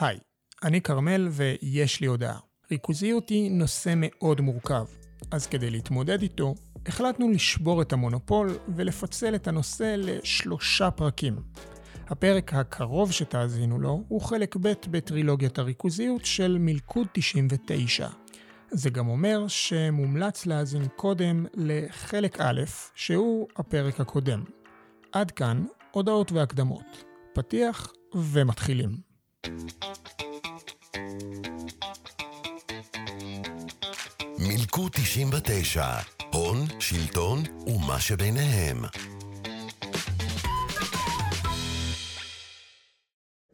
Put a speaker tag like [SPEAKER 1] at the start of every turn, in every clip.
[SPEAKER 1] היי, אני כרמל ויש לי הודעה. ריכוזיות היא נושא מאוד מורכב, אז כדי להתמודד איתו, החלטנו לשבור את המונופול ולפצל את הנושא לשלושה פרקים. הפרק הקרוב שתאזינו לו הוא חלק ב' בטרילוגיית הריכוזיות של מלכוד 99. זה גם אומר שמומלץ להאזין קודם לחלק א', שהוא הפרק הקודם. עד כאן, הודעות והקדמות. פתיח ומתחילים.
[SPEAKER 2] מילקו 99, הון, שלטון ומה שביניהם.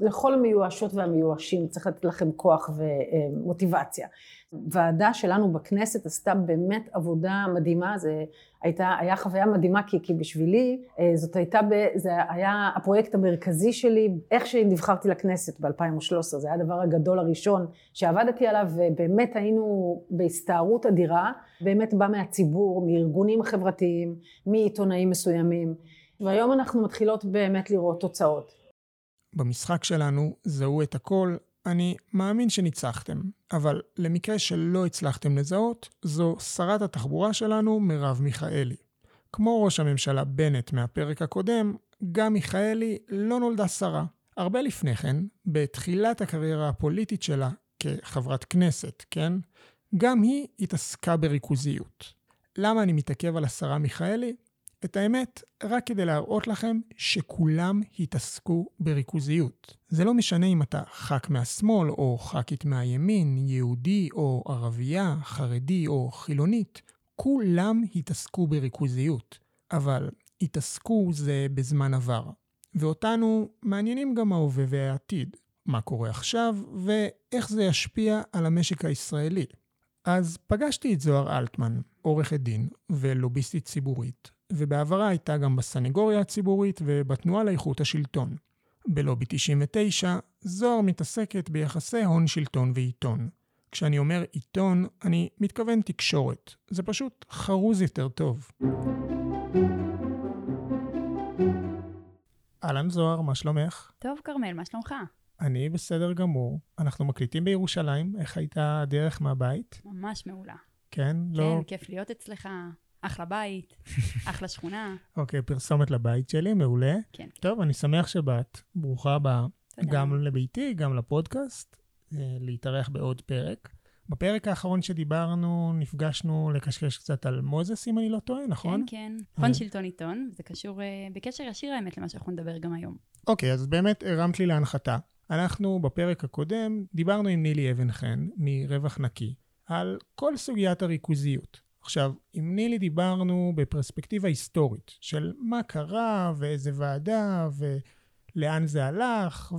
[SPEAKER 3] לכל מיואשות והמיואשים צריך לתת לכם כוח ומוטיבציה. ועדה שלנו בכנסת עשתה באמת עבודה מדהימה, זה הייתה, היה חוויה מדהימה כי, כי בשבילי אה, זאת הייתה, זה היה הפרויקט המרכזי שלי, איך שנבחרתי לכנסת ב-2013, זה היה הדבר הגדול הראשון שעבדתי עליו ובאמת היינו בהסתערות אדירה, באמת בא מהציבור, מארגונים חברתיים, מעיתונאים מסוימים, והיום אנחנו מתחילות באמת לראות תוצאות.
[SPEAKER 1] במשחק שלנו, זהו את הכל, אני מאמין שניצחתם, אבל למקרה שלא הצלחתם לזהות, זו שרת התחבורה שלנו, מרב מיכאלי. כמו ראש הממשלה בנט מהפרק הקודם, גם מיכאלי לא נולדה שרה. הרבה לפני כן, בתחילת הקריירה הפוליטית שלה כחברת כנסת, כן? גם היא התעסקה בריכוזיות. למה אני מתעכב על השרה מיכאלי? את האמת, רק כדי להראות לכם שכולם התעסקו בריכוזיות. זה לא משנה אם אתה ח"כ מהשמאל או ח"כית מהימין, יהודי או ערבייה, חרדי או חילונית, כולם התעסקו בריכוזיות. אבל התעסקו זה בזמן עבר. ואותנו מעניינים גם ההווה והעתיד. מה קורה עכשיו ואיך זה ישפיע על המשק הישראלי. אז פגשתי את זוהר אלטמן, עורכת דין ולוביסטית ציבורית, ובעברה הייתה גם בסנגוריה הציבורית ובתנועה לאיכות השלטון. בלובי 99, זוהר מתעסקת ביחסי הון שלטון ועיתון. כשאני אומר עיתון, אני מתכוון תקשורת. זה פשוט חרוז יותר טוב. אהלן זוהר, מה שלומך?
[SPEAKER 4] טוב, כרמל, מה שלומך?
[SPEAKER 1] אני בסדר גמור. אנחנו מקליטים בירושלים, איך הייתה הדרך מהבית?
[SPEAKER 4] ממש מעולה.
[SPEAKER 1] כן?
[SPEAKER 4] כן,
[SPEAKER 1] לא...
[SPEAKER 4] כיף להיות אצלך, אחלה בית, אחלה שכונה.
[SPEAKER 1] אוקיי, פרסומת לבית שלי, מעולה.
[SPEAKER 4] כן.
[SPEAKER 1] טוב, אני שמח שבאת. ברוכה הבאה.
[SPEAKER 4] תודה.
[SPEAKER 1] גם לביתי, גם לפודקאסט, אה, להתארח בעוד פרק. בפרק האחרון שדיברנו, נפגשנו לקשקש קצת על מוזס, אם אני לא טועה, נכון?
[SPEAKER 4] כן, כן.
[SPEAKER 1] אה.
[SPEAKER 4] הון שלטון עיתון, זה קשור אה, בקשר ישיר האמת למה שאנחנו נדבר גם היום.
[SPEAKER 1] אוקיי, אז באמת הרמת לי להנחתה. אנחנו בפרק הקודם דיברנו עם נילי אבן חן מרווח נקי על כל סוגיית הריכוזיות. עכשיו, עם נילי דיברנו בפרספקטיבה היסטורית של מה קרה ואיזה ועדה ולאן זה הלך,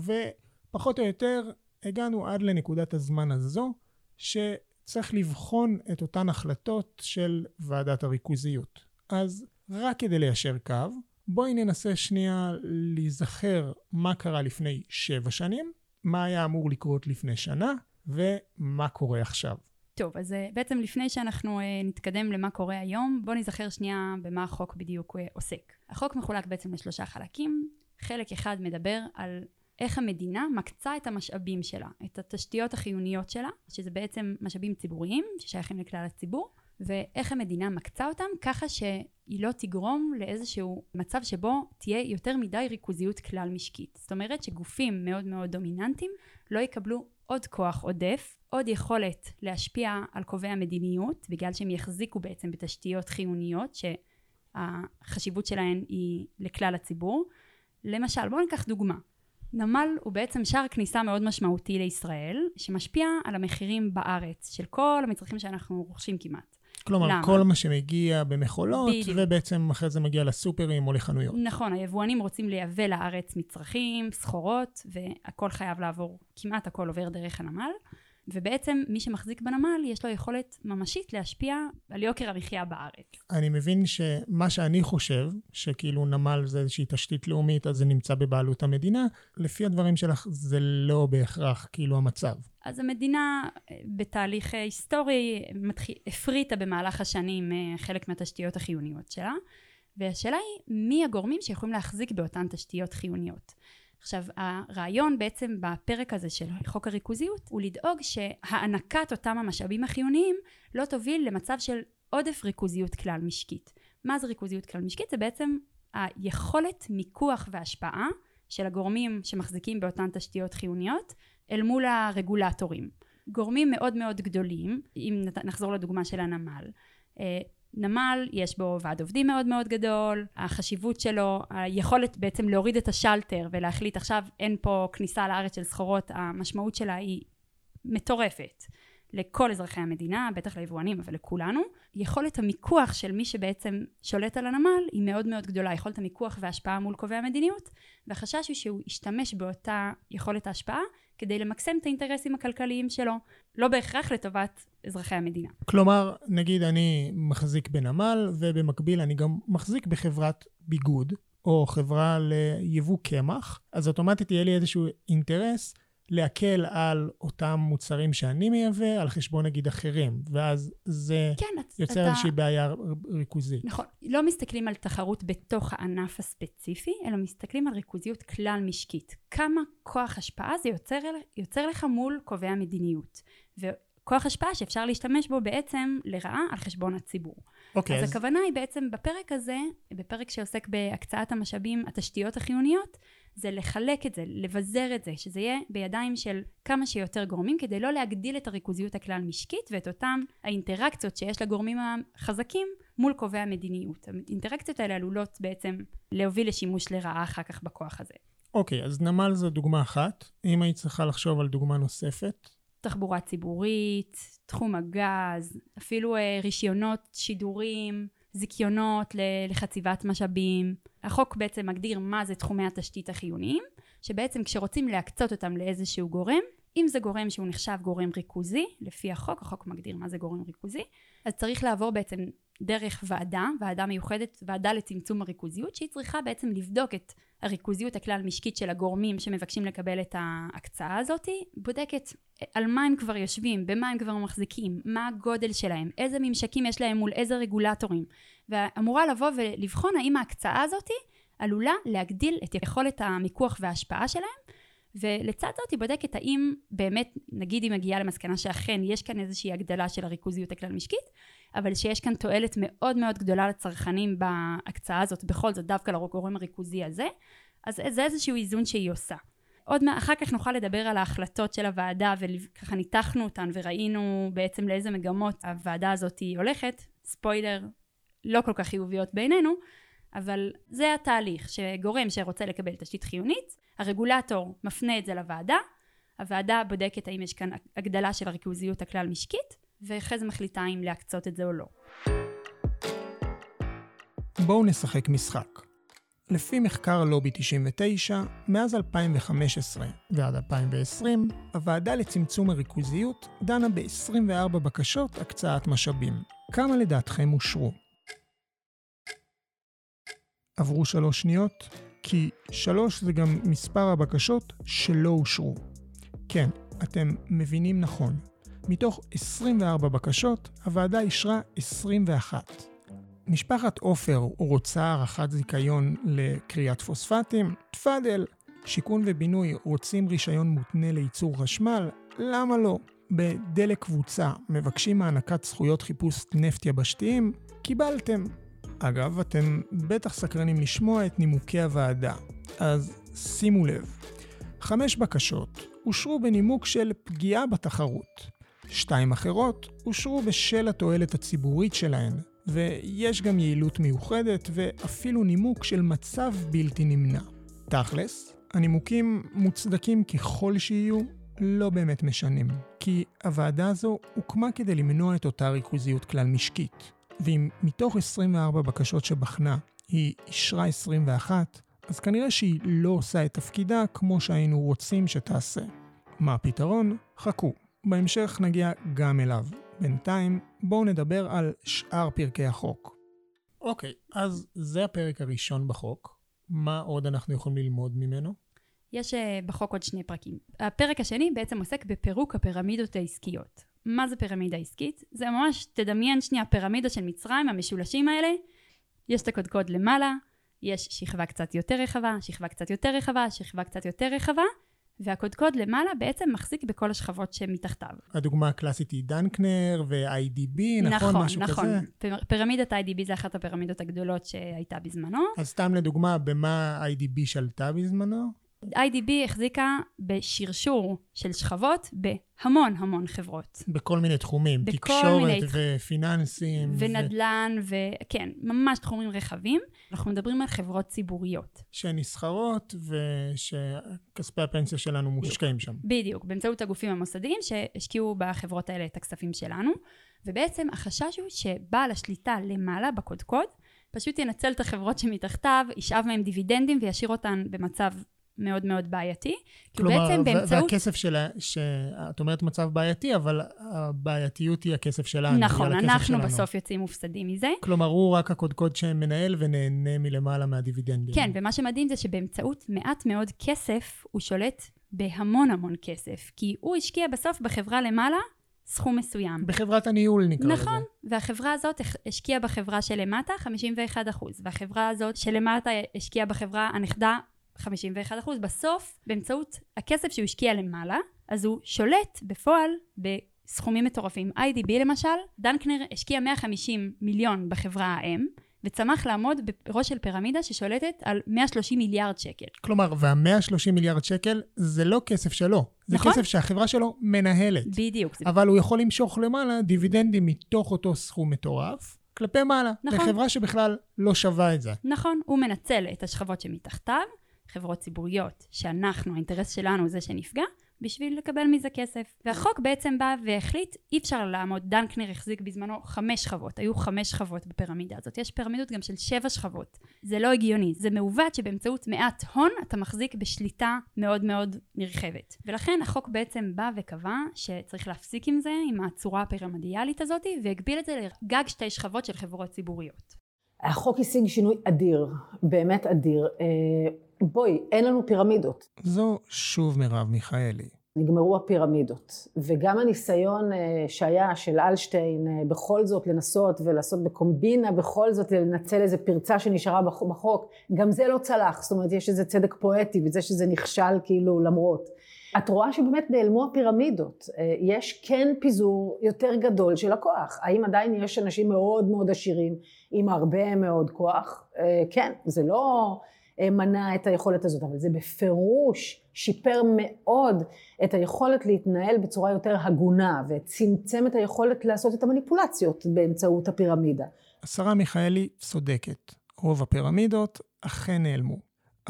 [SPEAKER 1] ופחות או יותר הגענו עד לנקודת הזמן הזו שצריך לבחון את אותן החלטות של ועדת הריכוזיות. אז רק כדי ליישר קו, בואי ננסה שנייה להיזכר מה קרה לפני שבע שנים, מה היה אמור לקרות לפני שנה, ומה קורה עכשיו.
[SPEAKER 4] טוב, אז אה, בעצם לפני שאנחנו אה, נתקדם למה קורה היום, בואו נזכר שנייה במה החוק בדיוק אה, עוסק. החוק מחולק בעצם לשלושה חלקים. חלק אחד מדבר על איך המדינה מקצה את המשאבים שלה, את התשתיות החיוניות שלה, שזה בעצם משאבים ציבוריים ששייכים לכלל הציבור, ואיך המדינה מקצה אותם ככה שהיא לא תגרום לאיזשהו מצב שבו תהיה יותר מדי ריכוזיות כלל משקית. זאת אומרת שגופים מאוד מאוד דומיננטיים לא יקבלו עוד כוח עודף, עוד יכולת להשפיע על קובעי המדיניות, בגלל שהם יחזיקו בעצם בתשתיות חיוניות שהחשיבות שלהן היא לכלל הציבור. למשל, בואו ניקח דוגמה. נמל הוא בעצם שער כניסה מאוד משמעותי לישראל, שמשפיע על המחירים בארץ של כל המצרכים שאנחנו רוכשים כמעט.
[SPEAKER 1] כלומר,
[SPEAKER 4] למה?
[SPEAKER 1] כל מה שמגיע במכולות,
[SPEAKER 4] בדיוק.
[SPEAKER 1] ובעצם אחרי זה מגיע לסופרים או לחנויות.
[SPEAKER 4] נכון, היבואנים רוצים לייבא לארץ מצרכים, סחורות, והכל חייב לעבור, כמעט הכל עובר דרך הנמל, ובעצם מי שמחזיק בנמל יש לו יכולת ממשית להשפיע על יוקר המחיה בארץ.
[SPEAKER 1] אני מבין שמה שאני חושב, שכאילו נמל זה איזושהי תשתית לאומית, אז זה נמצא בבעלות המדינה, לפי הדברים שלך זה לא בהכרח כאילו המצב.
[SPEAKER 4] אז המדינה אה, בתהליך אה, היסטורי מתחיל, הפריטה במהלך השנים אה, חלק מהתשתיות החיוניות שלה, והשאלה היא מי הגורמים שיכולים להחזיק באותן תשתיות חיוניות. עכשיו הרעיון בעצם בפרק הזה של חוק הריכוזיות הוא לדאוג שהענקת אותם המשאבים החיוניים לא תוביל למצב של עודף ריכוזיות כלל משקית. מה זה ריכוזיות כלל משקית? זה בעצם היכולת מיקוח והשפעה של הגורמים שמחזיקים באותן תשתיות חיוניות אל מול הרגולטורים. גורמים מאוד מאוד גדולים, אם נחזור לדוגמה של הנמל, אה, נמל יש בו ועד עובדים מאוד מאוד גדול, החשיבות שלו, היכולת בעצם להוריד את השלטר ולהחליט עכשיו אין פה כניסה לארץ של סחורות, המשמעות שלה היא מטורפת. לכל אזרחי המדינה, בטח ליבואנים, אבל לכולנו. יכולת המיקוח של מי שבעצם שולט על הנמל היא מאוד מאוד גדולה, יכולת המיקוח וההשפעה מול קובעי המדיניות, והחשש הוא שהוא ישתמש באותה יכולת ההשפעה כדי למקסם את האינטרסים הכלכליים שלו, לא בהכרח לטובת אזרחי המדינה.
[SPEAKER 1] כלומר, נגיד אני מחזיק בנמל, ובמקביל אני גם מחזיק בחברת ביגוד, או חברה ליבוא קמח, אז אוטומטית יהיה לי איזשהו אינטרס להקל על אותם מוצרים שאני מייבא על חשבון נגיד אחרים, ואז זה כן, יוצר אתה... איזושהי בעיה ריכוזית.
[SPEAKER 4] נכון. לא מסתכלים על תחרות בתוך הענף הספציפי, אלא מסתכלים על ריכוזיות כלל משקית. כמה כוח השפעה זה יוצר, יוצר לך מול קובעי המדיניות. וכוח השפעה שאפשר להשתמש בו בעצם לרעה על חשבון הציבור. אוקיי. אז, אז הכוונה היא בעצם בפרק הזה, בפרק שעוסק בהקצאת המשאבים, התשתיות החיוניות, זה לחלק את זה, לבזר את זה, שזה יהיה בידיים של כמה שיותר גורמים, כדי לא להגדיל את הריכוזיות הכלל משקית ואת אותן האינטראקציות שיש לגורמים החזקים מול קובעי המדיניות. האינטראקציות האלה עלולות בעצם להוביל לשימוש לרעה אחר כך בכוח הזה.
[SPEAKER 1] אוקיי, אז נמל זו דוגמה אחת. אם היית צריכה לחשוב על דוגמה נוספת?
[SPEAKER 4] תחבורה ציבורית, תחום הגז, אפילו אה, רישיונות שידורים, זיכיונות לחציבת משאבים. החוק בעצם מגדיר מה זה תחומי התשתית החיוניים, שבעצם כשרוצים להקצות אותם לאיזשהו גורם, אם זה גורם שהוא נחשב גורם ריכוזי, לפי החוק, החוק מגדיר מה זה גורם ריכוזי, אז צריך לעבור בעצם דרך ועדה, ועדה מיוחדת, ועדה לצמצום הריכוזיות, שהיא צריכה בעצם לבדוק את הריכוזיות הכלל משקית של הגורמים שמבקשים לקבל את ההקצאה הזאת, בודקת על מה הם כבר יושבים, במה הם כבר מחזיקים, מה הגודל שלהם, איזה ממשקים יש להם מול איזה רגולטורים, ואמורה לבוא ולבחון האם ההקצאה הזאת עלולה להגדיל את יכולת המיקוח וההשפעה שלהם, ולצד זאת היא בודקת האם באמת, נגיד היא מגיעה למסקנה שאכן יש כאן איזושהי הגדלה של הריכוזיות הכלל משקית, אבל שיש כאן תועלת מאוד מאוד גדולה לצרכנים בהקצאה הזאת, בכל זאת דווקא לגורם הריכוזי הזה, אז זה איזשהו איזון שהיא עושה. עוד מה, אחר כך נוכל לדבר על ההחלטות של הוועדה וככה ניתחנו אותן וראינו בעצם לאיזה מגמות הוועדה הזאת הולכת, ספוילר, לא כל כך חיוביות בעינינו, אבל זה התהליך שגורם שרוצה לקבל תשתית חיונית, הרגולטור מפנה את זה לוועדה, הוועדה בודקת האם יש כאן הגדלה של הריכוזיות הכלל משקית, ואחרי זה מחליטה אם להקצות את זה או לא.
[SPEAKER 1] בואו נשחק משחק. לפי מחקר לובי 99, מאז 2015 ועד 2020, הוועדה לצמצום הריכוזיות דנה ב-24 בקשות הקצאת משאבים. כמה לדעתכם אושרו? עברו שלוש שניות, כי שלוש זה גם מספר הבקשות שלא אושרו. כן, אתם מבינים נכון. מתוך 24 בקשות, הוועדה אישרה 21. משפחת עופר רוצה הארכת זיכיון לכריית פוספטים? תפאדל. שיכון ובינוי רוצים רישיון מותנה לייצור חשמל? למה לא? בדלק קבוצה מבקשים הענקת זכויות חיפוש נפט יבשתיים? קיבלתם. אגב, אתם בטח סקרנים לשמוע את נימוקי הוועדה, אז שימו לב. חמש בקשות אושרו בנימוק של פגיעה בתחרות. שתיים אחרות אושרו בשל התועלת הציבורית שלהן, ויש גם יעילות מיוחדת ואפילו נימוק של מצב בלתי נמנע. תכלס, הנימוקים מוצדקים ככל שיהיו, לא באמת משנים, כי הוועדה הזו הוקמה כדי למנוע את אותה ריכוזיות כלל משקית. ואם מתוך 24 בקשות שבחנה היא אישרה 21, אז כנראה שהיא לא עושה את תפקידה כמו שהיינו רוצים שתעשה. מה הפתרון? חכו, בהמשך נגיע גם אליו. בינתיים, בואו נדבר על שאר פרקי החוק. אוקיי, אז זה הפרק הראשון בחוק. מה עוד אנחנו יכולים ללמוד ממנו?
[SPEAKER 4] יש uh, בחוק עוד שני פרקים. הפרק השני בעצם עוסק בפירוק הפירמידות העסקיות. מה זה פירמידה עסקית? זה ממש, תדמיין שנייה פירמידה של מצרים, המשולשים האלה. יש את הקודקוד למעלה, יש שכבה קצת יותר רחבה, שכבה קצת יותר רחבה, שכבה קצת יותר רחבה, והקודקוד למעלה בעצם מחזיק בכל השכבות שמתחתיו.
[SPEAKER 1] הדוגמה הקלאסית היא דנקנר ו-IDB, נכון?
[SPEAKER 4] נכון,
[SPEAKER 1] משהו
[SPEAKER 4] נכון.
[SPEAKER 1] כזה?
[SPEAKER 4] פיר- פירמידת IDB זה אחת הפירמידות הגדולות שהייתה בזמנו.
[SPEAKER 1] אז סתם לדוגמה, במה IDB שלטה בזמנו?
[SPEAKER 4] IDB החזיקה בשרשור של שכבות בהמון המון חברות.
[SPEAKER 1] בכל מיני תחומים,
[SPEAKER 4] בכל
[SPEAKER 1] תקשורת
[SPEAKER 4] מיני
[SPEAKER 1] ופיננסים. ו-
[SPEAKER 4] ונדל"ן, וכן, ממש תחומים רחבים. אנחנו מדברים על חברות ציבוריות.
[SPEAKER 1] שנסחרות ושכספי הפנסיה שלנו מושקעים שם.
[SPEAKER 4] בדיוק, באמצעות הגופים המוסדיים שהשקיעו בחברות האלה את הכספים שלנו. ובעצם החשש הוא שבעל השליטה למעלה בקודקוד, פשוט ינצל את החברות שמתחתיו, ישאב מהם דיבידנדים וישאיר אותן במצב מאוד מאוד בעייתי. הוא
[SPEAKER 1] כלומר,
[SPEAKER 4] בעצם באמצעות...
[SPEAKER 1] והכסף שלה, שאת אומרת מצב בעייתי, אבל הבעייתיות היא הכסף שלנו.
[SPEAKER 4] נכון, אנחנו
[SPEAKER 1] שלנו.
[SPEAKER 4] בסוף יוצאים מופסדים מזה.
[SPEAKER 1] כלומר, הוא רק הקודקוד שמנהל ונהנה מלמעלה מהדיבידנדים.
[SPEAKER 4] כן, ומה שמדהים זה שבאמצעות מעט מאוד כסף, הוא שולט בהמון המון כסף. כי הוא השקיע בסוף בחברה למעלה סכום מסוים.
[SPEAKER 1] בחברת הניהול נקרא לזה.
[SPEAKER 4] נכון, והחברה הזאת השקיעה בחברה שלמטה 51%, והחברה הזאת שלמטה השקיעה בחברה הנכדה 51%. בסוף, באמצעות הכסף שהוא השקיע למעלה, אז הוא שולט בפועל בסכומים מטורפים. IDB למשל, דנקנר השקיע 150 מיליון בחברה האם, וצמח לעמוד בראש של פירמידה ששולטת על 130 מיליארד שקל.
[SPEAKER 1] כלומר, וה-130 מיליארד שקל זה לא כסף שלו. זה
[SPEAKER 4] נכון.
[SPEAKER 1] כסף שהחברה שלו מנהלת.
[SPEAKER 4] בדיוק.
[SPEAKER 1] אבל הוא יכול למשוך למעלה דיבידנדים מתוך אותו סכום מטורף, כלפי מעלה.
[SPEAKER 4] נכון.
[SPEAKER 1] לחברה שבכלל לא שווה את זה.
[SPEAKER 4] נכון, הוא מנצל את השכבות שמתחתיו, חברות ציבוריות, שאנחנו, האינטרס שלנו זה שנפגע, בשביל לקבל מזה כסף. והחוק בעצם בא והחליט, אי אפשר לעמוד, דנקנר החזיק בזמנו חמש שכבות, היו חמש שכבות בפירמידה הזאת, יש פירמידות גם של שבע שכבות. זה לא הגיוני, זה מעוות שבאמצעות מעט הון אתה מחזיק בשליטה מאוד מאוד נרחבת. ולכן החוק בעצם בא וקבע שצריך להפסיק עם זה, עם הצורה הפירמידיאלית הזאת, והגביל את זה לגג שתי שכבות של חברות ציבוריות.
[SPEAKER 3] החוק השיג שינוי אדיר, באמת אדיר. בואי, אין לנו פירמידות.
[SPEAKER 1] זו שוב מרב מיכאלי.
[SPEAKER 3] נגמרו הפירמידות. וגם הניסיון אה, שהיה של אלשטיין אה, בכל זאת לנסות ולעשות בקומבינה, בכל זאת לנצל איזה פרצה שנשארה בח- בחוק, גם זה לא צלח. זאת אומרת, יש איזה צדק פואטי בזה שזה נכשל כאילו למרות. את רואה שבאמת נעלמו הפירמידות. אה, יש כן פיזור יותר גדול של הכוח. האם עדיין יש אנשים מאוד מאוד עשירים עם הרבה מאוד כוח? כן, זה לא מנע את היכולת הזאת, אבל זה בפירוש שיפר מאוד את היכולת להתנהל בצורה יותר הגונה וצמצם את היכולת לעשות את המניפולציות באמצעות הפירמידה.
[SPEAKER 1] השרה מיכאלי צודקת. רוב הפירמידות אכן נעלמו.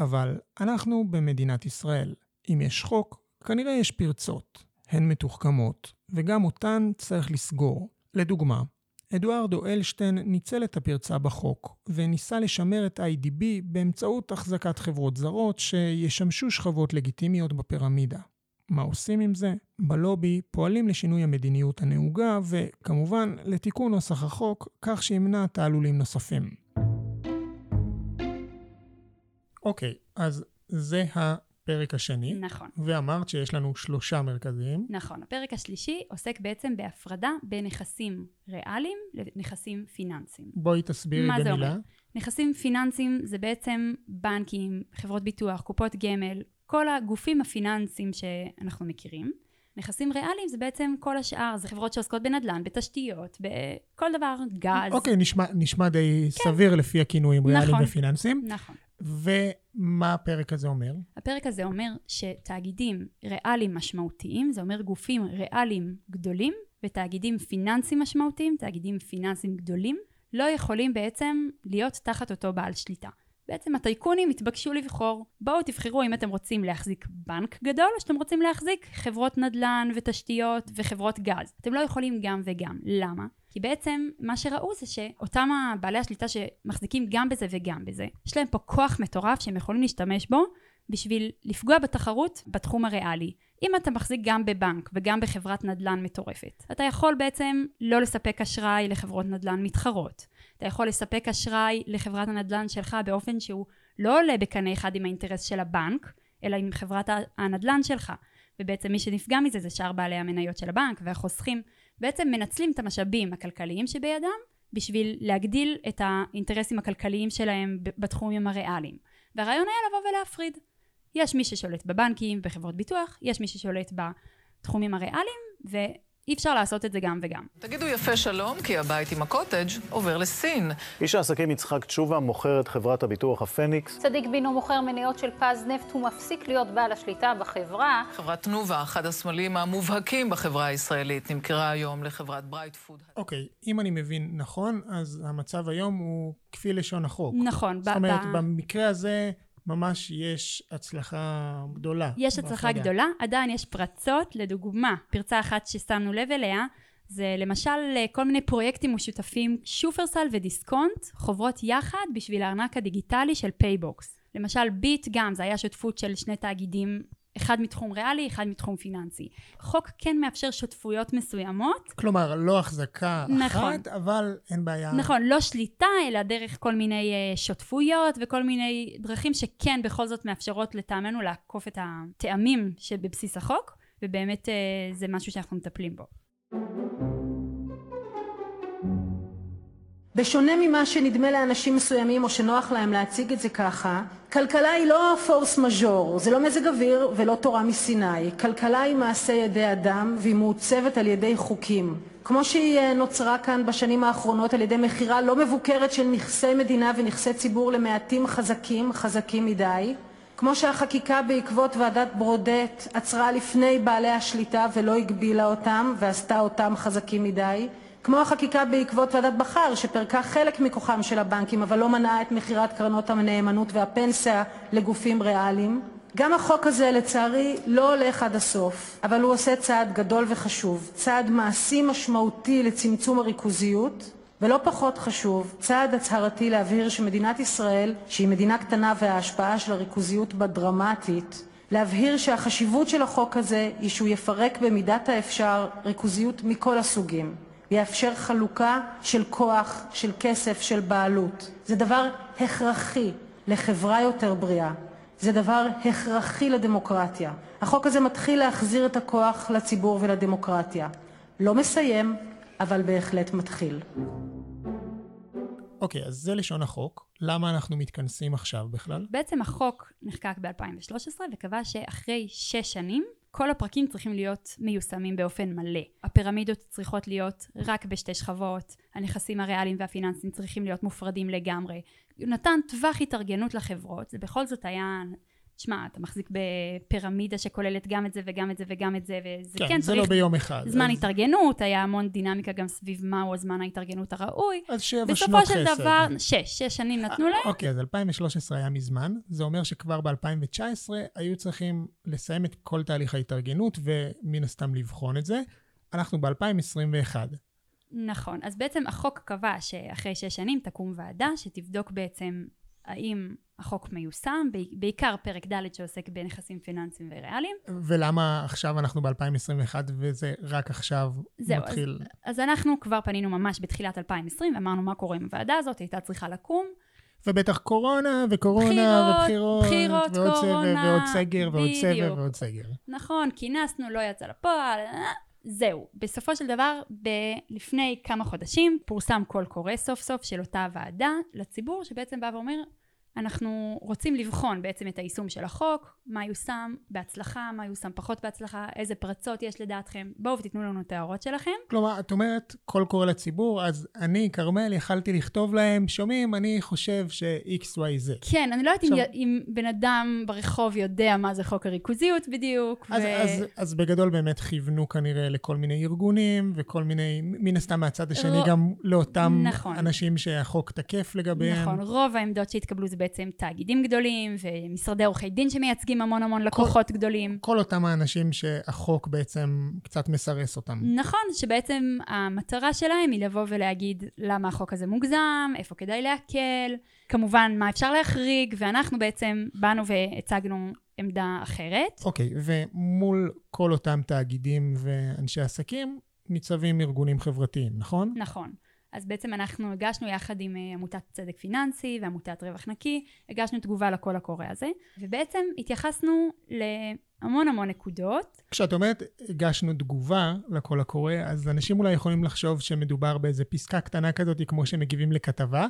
[SPEAKER 1] אבל אנחנו במדינת ישראל. אם יש חוק, כנראה יש פרצות. הן מתוחכמות, וגם אותן צריך לסגור. לדוגמה, אדוארדו אלשטיין ניצל את הפרצה בחוק, וניסה לשמר את IDB באמצעות החזקת חברות זרות שישמשו שכבות לגיטימיות בפירמידה. מה עושים עם זה? בלובי פועלים לשינוי המדיניות הנהוגה, וכמובן לתיקון נוסח החוק, כך שימנע תעלולים נוספים. אוקיי, אז זה הפרק השני,
[SPEAKER 4] נכון.
[SPEAKER 1] ואמרת שיש לנו שלושה מרכזיים.
[SPEAKER 4] נכון. הפרק השלישי עוסק בעצם בהפרדה בין נכסים ריאליים לנכסים פיננסיים.
[SPEAKER 1] בואי תסבירי
[SPEAKER 4] מה זה
[SPEAKER 1] במילה.
[SPEAKER 4] אומר? נכסים פיננסיים זה בעצם בנקים, חברות ביטוח, קופות גמל, כל הגופים הפיננסיים שאנחנו מכירים. נכסים ריאליים זה בעצם כל השאר, זה חברות שעוסקות בנדל"ן, בתשתיות, בכל דבר, גז.
[SPEAKER 1] אוקיי, נשמע, נשמע די סביר לפי הכינויים ריאליים
[SPEAKER 4] נכון.
[SPEAKER 1] ופיננסיים.
[SPEAKER 4] נכון.
[SPEAKER 1] ומה הפרק הזה אומר?
[SPEAKER 4] הפרק הזה אומר שתאגידים ריאליים משמעותיים, זה אומר גופים ריאליים גדולים, ותאגידים פיננסיים משמעותיים, תאגידים פיננסיים גדולים, לא יכולים בעצם להיות תחת אותו בעל שליטה. בעצם הטייקונים התבקשו לבחור, בואו תבחרו אם אתם רוצים להחזיק בנק גדול, או שאתם רוצים להחזיק חברות נדל"ן ותשתיות וחברות גז. אתם לא יכולים גם וגם. למה? כי בעצם מה שראו זה שאותם בעלי השליטה שמחזיקים גם בזה וגם בזה, יש להם פה כוח מטורף שהם יכולים להשתמש בו בשביל לפגוע בתחרות בתחום הריאלי. אם אתה מחזיק גם בבנק וגם בחברת נדל"ן מטורפת, אתה יכול בעצם לא לספק אשראי לחברות נדל"ן מתחרות. אתה יכול לספק אשראי לחברת הנדל"ן שלך באופן שהוא לא עולה בקנה אחד עם האינטרס של הבנק, אלא עם חברת הנדל"ן שלך. ובעצם מי שנפגע מזה זה שאר בעלי המניות של הבנק והחוסכים. בעצם מנצלים את המשאבים הכלכליים שבידם בשביל להגדיל את האינטרסים הכלכליים שלהם בתחומים הריאליים. והרעיון היה לבוא ולהפריד. יש מי ששולט בבנקים, בחברות ביטוח, יש מי ששולט בתחומים הריאליים, אי אפשר לעשות את זה גם וגם.
[SPEAKER 5] תגידו יפה שלום, כי הבית עם הקוטג' עובר לסין.
[SPEAKER 6] איש העסקים יצחק תשובה מוכר את חברת הביטוח הפניקס.
[SPEAKER 7] צדיק בינו מוכר מניות של פז נפט, הוא מפסיק להיות בעל השליטה בחברה.
[SPEAKER 5] חברת תנובה, אחד הסמלים המובהקים בחברה הישראלית, נמכרה היום לחברת ברייטפוד.
[SPEAKER 1] אוקיי, okay, אם אני מבין נכון, אז המצב היום הוא כפי לשון החוק.
[SPEAKER 4] נכון.
[SPEAKER 1] זאת אומרת, במקרה הזה... ממש יש הצלחה גדולה.
[SPEAKER 4] יש הצלחה בהפרדה. גדולה, עדיין יש פרצות. לדוגמה, פרצה אחת ששמנו לב אליה, זה למשל אה, כל מיני פרויקטים משותפים, שופרסל ודיסקונט חוברות יחד בשביל הארנק הדיגיטלי של פייבוקס. למשל ביט גם, זה היה שותפות של שני תאגידים אחד מתחום ריאלי, אחד מתחום פיננסי. חוק כן מאפשר שותפויות מסוימות.
[SPEAKER 1] כלומר, לא החזקה נכון. אחת, אבל אין בעיה.
[SPEAKER 4] נכון, לא שליטה, אלא דרך כל מיני uh, שותפויות וכל מיני דרכים שכן בכל זאת מאפשרות לטעמנו לעקוף את הטעמים שבבסיס החוק, ובאמת uh, זה משהו שאנחנו מטפלים בו.
[SPEAKER 3] בשונה ממה שנדמה לאנשים מסוימים או שנוח להם להציג את זה ככה, כלכלה היא לא פורס מז'ור, זה לא מזג אוויר ולא תורה מסיני. כלכלה היא מעשה ידי אדם והיא מעוצבת על ידי חוקים. כמו שהיא אה, נוצרה כאן בשנים האחרונות על ידי מכירה לא מבוקרת של נכסי מדינה ונכסי ציבור למעטים חזקים, חזקים מדי, כמו שהחקיקה בעקבות ועדת ברודט עצרה לפני בעלי השליטה ולא הגבילה אותם ועשתה אותם חזקים מדי, כמו החקיקה בעקבות ועדת בכר שפירקה חלק מכוחם של הבנקים אבל לא מנעה את מכירת קרנות הנאמנות והפנסיה לגופים ריאליים. גם החוק הזה לצערי לא הולך עד הסוף, אבל הוא עושה צעד גדול וחשוב, צעד מעשי משמעותי לצמצום הריכוזיות, ולא פחות חשוב, צעד הצהרתי להבהיר שמדינת ישראל, שהיא מדינה קטנה וההשפעה של הריכוזיות בה דרמטית, להבהיר שהחשיבות של החוק הזה היא שהוא יפרק במידת האפשר ריכוזיות מכל הסוגים. ויאפשר חלוקה של כוח, של כסף, של בעלות. זה דבר הכרחי לחברה יותר בריאה. זה דבר הכרחי לדמוקרטיה. החוק הזה מתחיל להחזיר את הכוח לציבור ולדמוקרטיה. לא מסיים, אבל בהחלט מתחיל.
[SPEAKER 1] אוקיי, okay, אז זה לשון החוק. למה אנחנו מתכנסים עכשיו בכלל?
[SPEAKER 4] בעצם החוק נחקק ב-2013 וקבע שאחרי שש שנים כל הפרקים צריכים להיות מיושמים באופן מלא. הפירמידות צריכות להיות רק בשתי שכבות, הנכסים הריאליים והפיננסיים צריכים להיות מופרדים לגמרי. הוא נתן טווח התארגנות לחברות, זה בכל זאת היה תשמע, אתה מחזיק בפירמידה שכוללת גם את זה וגם את זה וגם את זה, וזה כן,
[SPEAKER 1] כן
[SPEAKER 4] זה לא
[SPEAKER 1] צריך... לא ביום אחד.
[SPEAKER 4] זמן אז... התארגנות, היה המון דינמיקה גם סביב מהו הזמן ההתארגנות הראוי.
[SPEAKER 1] אז שבע שנות חסד.
[SPEAKER 4] בסופו של דבר, שש, שש שנים נתנו להם.
[SPEAKER 1] אוקיי, אז 2013 היה מזמן, זה אומר שכבר ב-2019 היו צריכים לסיים את כל תהליך ההתארגנות, ומן הסתם לבחון את זה. אנחנו ב-2021.
[SPEAKER 4] נכון, אז בעצם החוק קבע שאחרי שש שנים תקום ועדה שתבדוק בעצם האם החוק מיושם, בעיקר פרק ד' שעוסק בנכסים פיננסיים וריאליים.
[SPEAKER 1] ולמה עכשיו אנחנו ב-2021 וזה רק עכשיו
[SPEAKER 4] זהו,
[SPEAKER 1] מתחיל?
[SPEAKER 4] אז, אז אנחנו כבר פנינו ממש בתחילת 2020, אמרנו מה קורה עם הוועדה הזאת, הייתה צריכה לקום.
[SPEAKER 1] ובטח קורונה, וקורונה,
[SPEAKER 4] ובחירות, בחירות,
[SPEAKER 1] ועוד
[SPEAKER 4] קורונה,
[SPEAKER 1] ועוד סגר, ועוד סבב, ועוד סגר.
[SPEAKER 4] נכון, כינסנו, לא יצא לפועל, זהו. בסופו של דבר, ב- לפני כמה חודשים, פורסם קול קורא סוף סוף של אותה ועדה לציבור, שבעצם בא ואומר, אנחנו רוצים לבחון בעצם את היישום של החוק, מה יושם בהצלחה, מה יושם פחות בהצלחה, איזה פרצות יש לדעתכם, בואו ותיתנו לנו את ההערות שלכם.
[SPEAKER 1] כלומר, את אומרת, קול קורא לציבור, אז אני, כרמל, יכלתי לכתוב להם, שומעים, אני חושב ש-XYZ.
[SPEAKER 4] כן, אני לא יודעת עכשיו... אם, בן אדם ברחוב יודע מה זה חוק הריכוזיות בדיוק.
[SPEAKER 1] אז, ו... אז, אז בגדול באמת כיוונו כנראה לכל מיני ארגונים, וכל מיני, מן הסתם מהצד השני, ר... גם לאותם נכון. אנשים שהחוק תקף לגביהם.
[SPEAKER 4] נכון, רוב העמדות שהתקבלו זה בעצם תאגידים גדולים ומשרדי עורכי דין שמייצגים המון המון לקוחות כל, גדולים.
[SPEAKER 1] כל אותם האנשים שהחוק בעצם קצת מסרס אותם.
[SPEAKER 4] נכון, שבעצם המטרה שלהם היא לבוא ולהגיד למה החוק הזה מוגזם, איפה כדאי להקל, כמובן מה אפשר להחריג, ואנחנו בעצם באנו והצגנו עמדה אחרת.
[SPEAKER 1] אוקיי, okay, ומול כל אותם תאגידים ואנשי עסקים ניצבים ארגונים חברתיים, נכון?
[SPEAKER 4] נכון. אז בעצם אנחנו הגשנו יחד עם אה, עמותת צדק פיננסי ועמותת רווח נקי, הגשנו תגובה לקול הקורא הזה, ובעצם התייחסנו להמון המון נקודות.
[SPEAKER 1] כשאת אומרת הגשנו תגובה לקול הקורא, אז אנשים אולי יכולים לחשוב שמדובר באיזה פסקה קטנה כזאת, כמו שמגיבים לכתבה.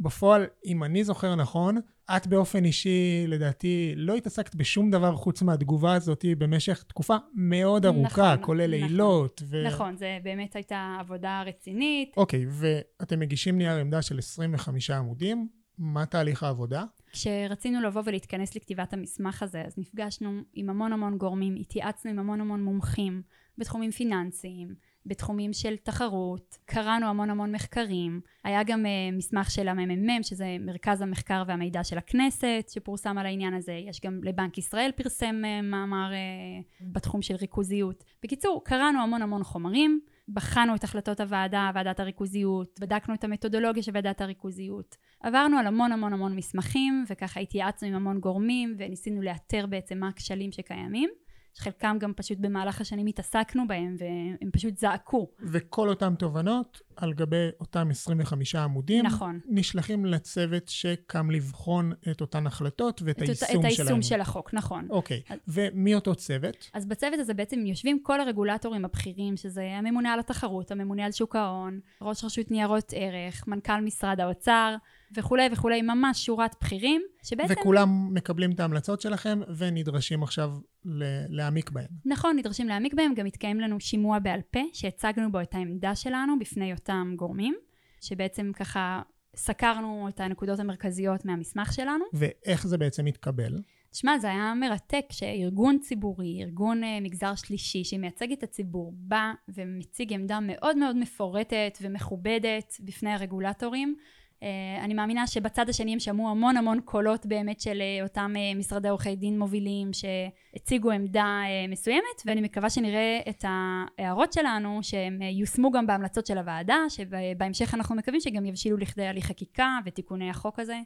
[SPEAKER 1] בפועל, אם אני זוכר נכון, את באופן אישי, לדעתי, לא התעסקת בשום דבר חוץ מהתגובה הזאת במשך תקופה מאוד ארוכה,
[SPEAKER 4] נכון,
[SPEAKER 1] כולל
[SPEAKER 4] נכון.
[SPEAKER 1] לילות. ו...
[SPEAKER 4] נכון, זה באמת הייתה עבודה רצינית.
[SPEAKER 1] אוקיי, ואתם מגישים נייר עמדה של 25 עמודים, מה תהליך העבודה?
[SPEAKER 4] כשרצינו לבוא ולהתכנס לכתיבת המסמך הזה, אז נפגשנו עם המון המון גורמים, התייעצנו עם המון המון מומחים בתחומים פיננסיים, בתחומים של תחרות, קראנו המון המון מחקרים, היה גם uh, מסמך של הממ"מ, שזה מרכז המחקר והמידע של הכנסת, שפורסם על העניין הזה, יש גם לבנק ישראל פרסם uh, מאמר uh, בתחום של ריכוזיות. בקיצור, קראנו המון המון חומרים, בחנו את החלטות הוועדה, ועדת הריכוזיות, בדקנו את המתודולוגיה של ועדת הריכוזיות. עברנו על המון המון המון מסמכים, וככה התייעצנו עם המון גורמים, וניסינו לאתר בעצם מה הכשלים שקיימים. שחלקם גם פשוט במהלך השנים התעסקנו בהם, והם פשוט זעקו.
[SPEAKER 1] וכל אותן תובנות, על גבי אותם 25 עמודים,
[SPEAKER 4] נכון.
[SPEAKER 1] נשלחים לצוות שקם לבחון את אותן החלטות ואת
[SPEAKER 4] את,
[SPEAKER 1] היישום
[SPEAKER 4] את
[SPEAKER 1] שלהם.
[SPEAKER 4] היישום של החוק, נכון.
[SPEAKER 1] אוקיי,
[SPEAKER 4] אז-
[SPEAKER 1] ומי אותו צוות?
[SPEAKER 4] אז בצוות הזה בעצם יושבים כל הרגולטורים הבכירים, שזה הממונה על התחרות, הממונה על שוק ההון, ראש רשות ניירות ערך, מנכ"ל משרד האוצר, וכולי וכולי, ממש שורת בכירים, שבעצם...
[SPEAKER 1] וכולם מקבלים את ההמלצות שלכם ונדרשים עכשיו ל- להעמיק בהן.
[SPEAKER 4] נכון, נדרשים להעמיק בהם, גם התקיים לנו שימוע בעל פה, שהצגנו בו את העמדה שלנו בפני אותם גורמים, שבעצם ככה סקרנו את הנקודות המרכזיות מהמסמך שלנו.
[SPEAKER 1] ואיך זה בעצם מתקבל?
[SPEAKER 4] תשמע, זה היה מרתק שארגון ציבורי, ארגון אה, מגזר שלישי שמייצג את הציבור, בא ומציג עמדה מאוד מאוד מפורטת ומכובדת בפני הרגולטורים. אה, אני מאמינה שבצד השני הם שמעו המון המון קולות באמת של אה, אותם אה, משרדי עורכי דין מובילים שהציגו עמדה מסוימת, ואני מקווה שנראה את ההערות שלנו שהם יושמו גם בהמלצות של הוועדה, שבהמשך אנחנו מקווים שגם יבשילו לכדי הליך חקיקה ותיקוני החוק הזה.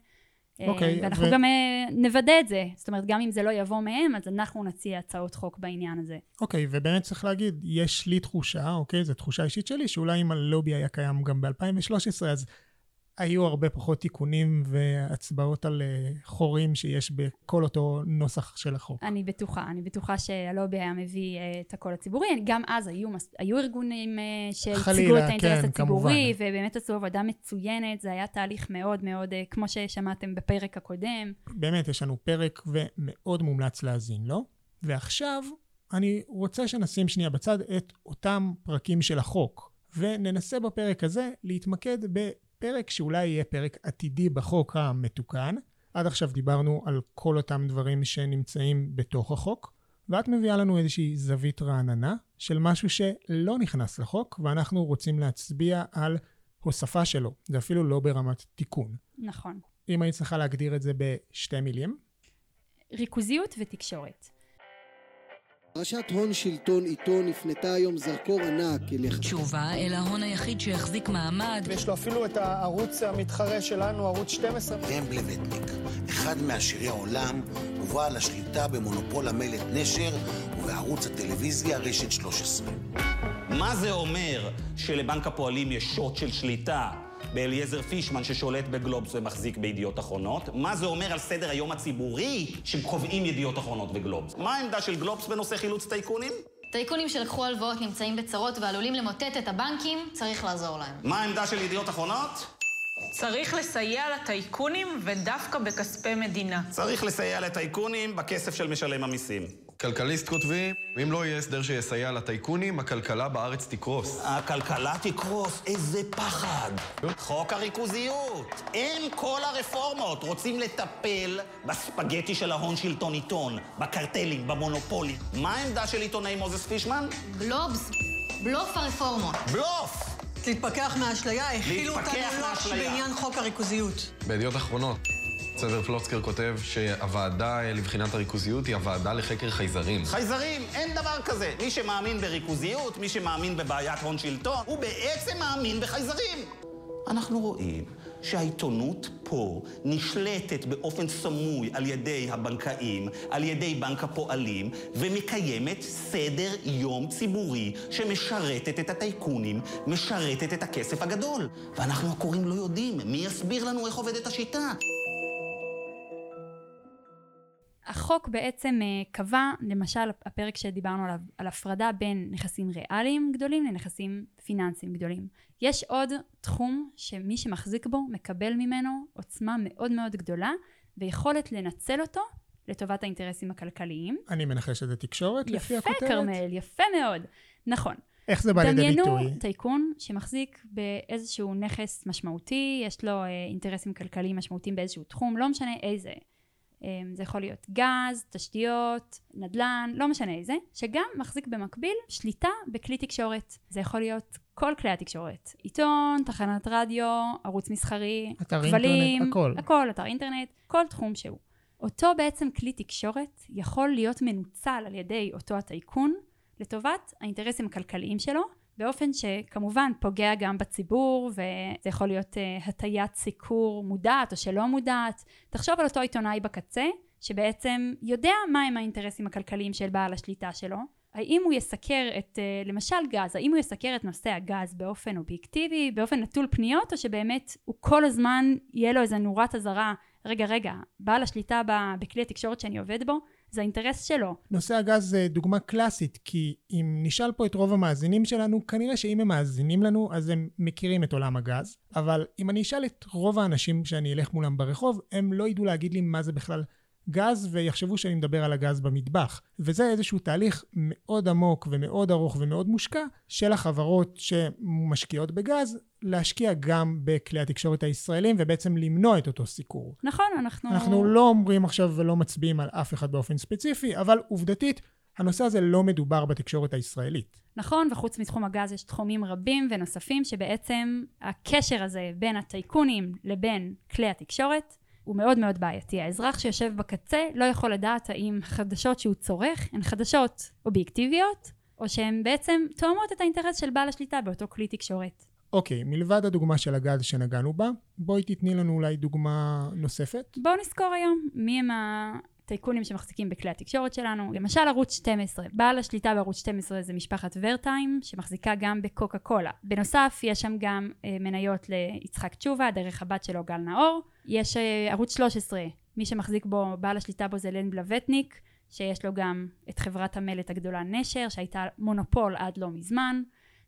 [SPEAKER 1] אוקיי,
[SPEAKER 4] ואנחנו
[SPEAKER 1] ו-
[SPEAKER 4] גם נוודא את זה, זאת אומרת גם אם זה לא יבוא מהם, אז אנחנו נציע הצעות חוק בעניין הזה.
[SPEAKER 1] אוקיי, ובאמת צריך להגיד, יש לי תחושה, אוקיי, זו תחושה אישית שלי, שאולי אם הלובי היה קיים גם ב-2013, אז היו הרבה פחות תיקונים והצבעות על אה, חורים שיש בכל אותו נוסח של החוק.
[SPEAKER 4] אני בטוחה, אני בטוחה שהלובי היה מביא אה, את הקול הציבורי, גם אז היו, היו ארגונים אה, שהציגו את האינטרס
[SPEAKER 1] כן,
[SPEAKER 4] הציבורי,
[SPEAKER 1] כמובן.
[SPEAKER 4] ובאמת עשו עבודה מצוינת, זה היה תהליך מאוד מאוד, כמו ששמעתם בפרק הקודם.
[SPEAKER 1] באמת, יש לנו פרק ומאוד מומלץ להאזין לו. ועכשיו, אני רוצה שנשים שנייה בצד את אותם פרקים של החוק, וננסה בפרק הזה להתמקד בפרק שאולי יהיה פרק עתידי בחוק המתוקן. עד עכשיו דיברנו על כל אותם דברים שנמצאים בתוך החוק, ואת מביאה לנו איזושהי זווית רעננה של משהו שלא נכנס לחוק, ואנחנו רוצים להצביע על הוספה שלו. זה אפילו לא ברמת תיקון.
[SPEAKER 4] נכון.
[SPEAKER 1] אם היית צריכה להגדיר את זה בשתי מילים,
[SPEAKER 4] ריכוזיות ותקשורת.
[SPEAKER 8] פרשת הון שלטון עיתון הפנתה היום זרקור ענק אליך.
[SPEAKER 9] תשובה אל ההון היחיד שהחזיק מעמד
[SPEAKER 10] ויש לו אפילו את הערוץ המתחרה שלנו, ערוץ 12.
[SPEAKER 11] ראם לבטניק, אחד מעשירי העולם, ובעל השליטה במונופול המלט נשר ובערוץ הטלוויזיה רשת 13.
[SPEAKER 12] מה זה אומר שלבנק הפועלים יש שוט של שליטה באליעזר פישמן ששולט בגלובס ומחזיק בידיעות אחרונות? מה זה אומר על סדר היום הציבורי שקובעים ידיעות אחרונות וגלובס? מה העמדה של גלובס בנושא חילוץ טייקונים?
[SPEAKER 13] טייקונים שלקחו הלוואות נמצאים בצרות ועלולים למוטט את הבנקים, צריך לעזור להם.
[SPEAKER 12] מה העמדה של ידיעות אחרונות?
[SPEAKER 5] צריך לסייע לטייקונים ודווקא בכספי מדינה.
[SPEAKER 12] צריך לסייע לטייקונים בכסף של משלם המיסים.
[SPEAKER 14] כלכליסט כותבים, אם לא יהיה הסדר שיסייע לטייקונים, הכלכלה בארץ תקרוס.
[SPEAKER 12] הכלכלה תקרוס, איזה פחד. חוק הריכוזיות. אין כל הרפורמות. רוצים לטפל בספגטי של ההון שלטון עיתון, בקרטלים, במונופולים. מה העמדה של עיתונאי מוזס פישמן?
[SPEAKER 13] גלובס, בלוף הרפורמות.
[SPEAKER 12] בלוף!
[SPEAKER 15] להתפכח מהאשליה, הכילו אותנו
[SPEAKER 12] מהאשליה.
[SPEAKER 15] בעניין חוק הריכוזיות.
[SPEAKER 14] בידיעות אחרונות, סבר פלוצקר כותב שהוועדה לבחינת הריכוזיות היא הוועדה לחקר חייזרים.
[SPEAKER 12] חייזרים, אין דבר כזה. מי שמאמין בריכוזיות, מי שמאמין בבעיית הון שלטון, הוא בעצם מאמין בחייזרים. אנחנו רואים שהעיתונות פה נשלטת באופן סמוי על ידי הבנקאים, על ידי בנק הפועלים, ומקיימת סדר יום ציבורי שמשרתת את הטייקונים, משרתת את הכסף הגדול. ואנחנו הקוראים לא יודעים, מי יסביר לנו איך עובדת השיטה?
[SPEAKER 4] החוק בעצם אה, קבע, למשל הפרק שדיברנו עליו, על הפרדה בין נכסים ריאליים גדולים לנכסים פיננסיים גדולים. יש עוד תחום שמי שמחזיק בו מקבל ממנו עוצמה מאוד מאוד גדולה ויכולת לנצל אותו לטובת האינטרסים הכלכליים.
[SPEAKER 1] אני מנחש שזה תקשורת לפי הכותרת?
[SPEAKER 4] יפה כרמל, יפה מאוד. נכון.
[SPEAKER 1] איך זה בא לידי ביטוי?
[SPEAKER 4] דמיינו טייקון שמחזיק באיזשהו נכס משמעותי, יש לו אה, אינטרסים כלכליים משמעותיים באיזשהו תחום, לא משנה איזה. אמ, זה יכול להיות גז, תשתיות, נדל"ן, לא משנה איזה, שגם מחזיק במקביל שליטה בכלי תקשורת. זה יכול להיות כל כלי התקשורת. עיתון, תחנת רדיו, ערוץ מסחרי,
[SPEAKER 1] אתר
[SPEAKER 4] כבלים,
[SPEAKER 1] אינטרנט, הכל.
[SPEAKER 4] הכל, אתר אינטרנט, כל תחום שהוא. אותו בעצם כלי תקשורת יכול להיות מנוצל על ידי אותו הטייקון לטובת האינטרסים הכלכליים שלו, באופן שכמובן פוגע גם בציבור וזה יכול להיות uh, הטיית סיקור מודעת או שלא מודעת. תחשוב על אותו עיתונאי בקצה שבעצם יודע מהם האינטרסים הכלכליים של בעל השליטה שלו. האם הוא יסקר את uh, למשל גז, האם הוא יסקר את נושא הגז באופן אובייקטיבי, באופן נטול פניות או שבאמת הוא כל הזמן יהיה לו איזה נורת אזהרה רגע רגע בעל השליטה בכלי התקשורת שאני עובד בו זה האינטרס שלו.
[SPEAKER 1] נושא הגז זה דוגמה קלאסית, כי אם נשאל פה את רוב המאזינים שלנו, כנראה שאם הם מאזינים לנו, אז הם מכירים את עולם הגז. אבל אם אני אשאל את רוב האנשים שאני אלך מולם ברחוב, הם לא ידעו להגיד לי מה זה בכלל גז ויחשבו שאני מדבר על הגז במטבח. וזה איזשהו תהליך מאוד עמוק ומאוד ארוך ומאוד מושקע של החברות שמשקיעות בגז להשקיע גם בכלי התקשורת הישראלים ובעצם למנוע את אותו סיקור.
[SPEAKER 4] נכון, אנחנו...
[SPEAKER 1] אנחנו לא אומרים עכשיו ולא מצביעים על אף אחד באופן ספציפי, אבל עובדתית הנושא הזה לא מדובר בתקשורת הישראלית.
[SPEAKER 4] נכון, וחוץ מתחום הגז יש תחומים רבים ונוספים שבעצם הקשר הזה בין הטייקונים לבין כלי התקשורת הוא מאוד מאוד בעייתי. האזרח שיושב בקצה לא יכול לדעת האם חדשות שהוא צורך הן חדשות אובייקטיביות, או שהן בעצם תואמות את האינטרס של בעל השליטה באותו כלי תקשורת.
[SPEAKER 1] אוקיי, okay, מלבד הדוגמה של הגז שנגענו בה, בואי תתני לנו אולי דוגמה נוספת.
[SPEAKER 4] בואו נזכור היום מי הם הטייקונים שמחזיקים בכלי התקשורת שלנו. למשל ערוץ 12. בעל השליטה בערוץ 12 זה משפחת ורטיים, שמחזיקה גם בקוקה קולה. בנוסף, יש שם גם אה, מניות ליצחק תשובה, דרך הבת שלו גל נאור. יש אה, ערוץ 13, מי שמחזיק בו, בעל השליטה בו זה לן בלווטניק, שיש לו גם את חברת המלט הגדולה נשר, שהייתה מונופול עד לא מזמן.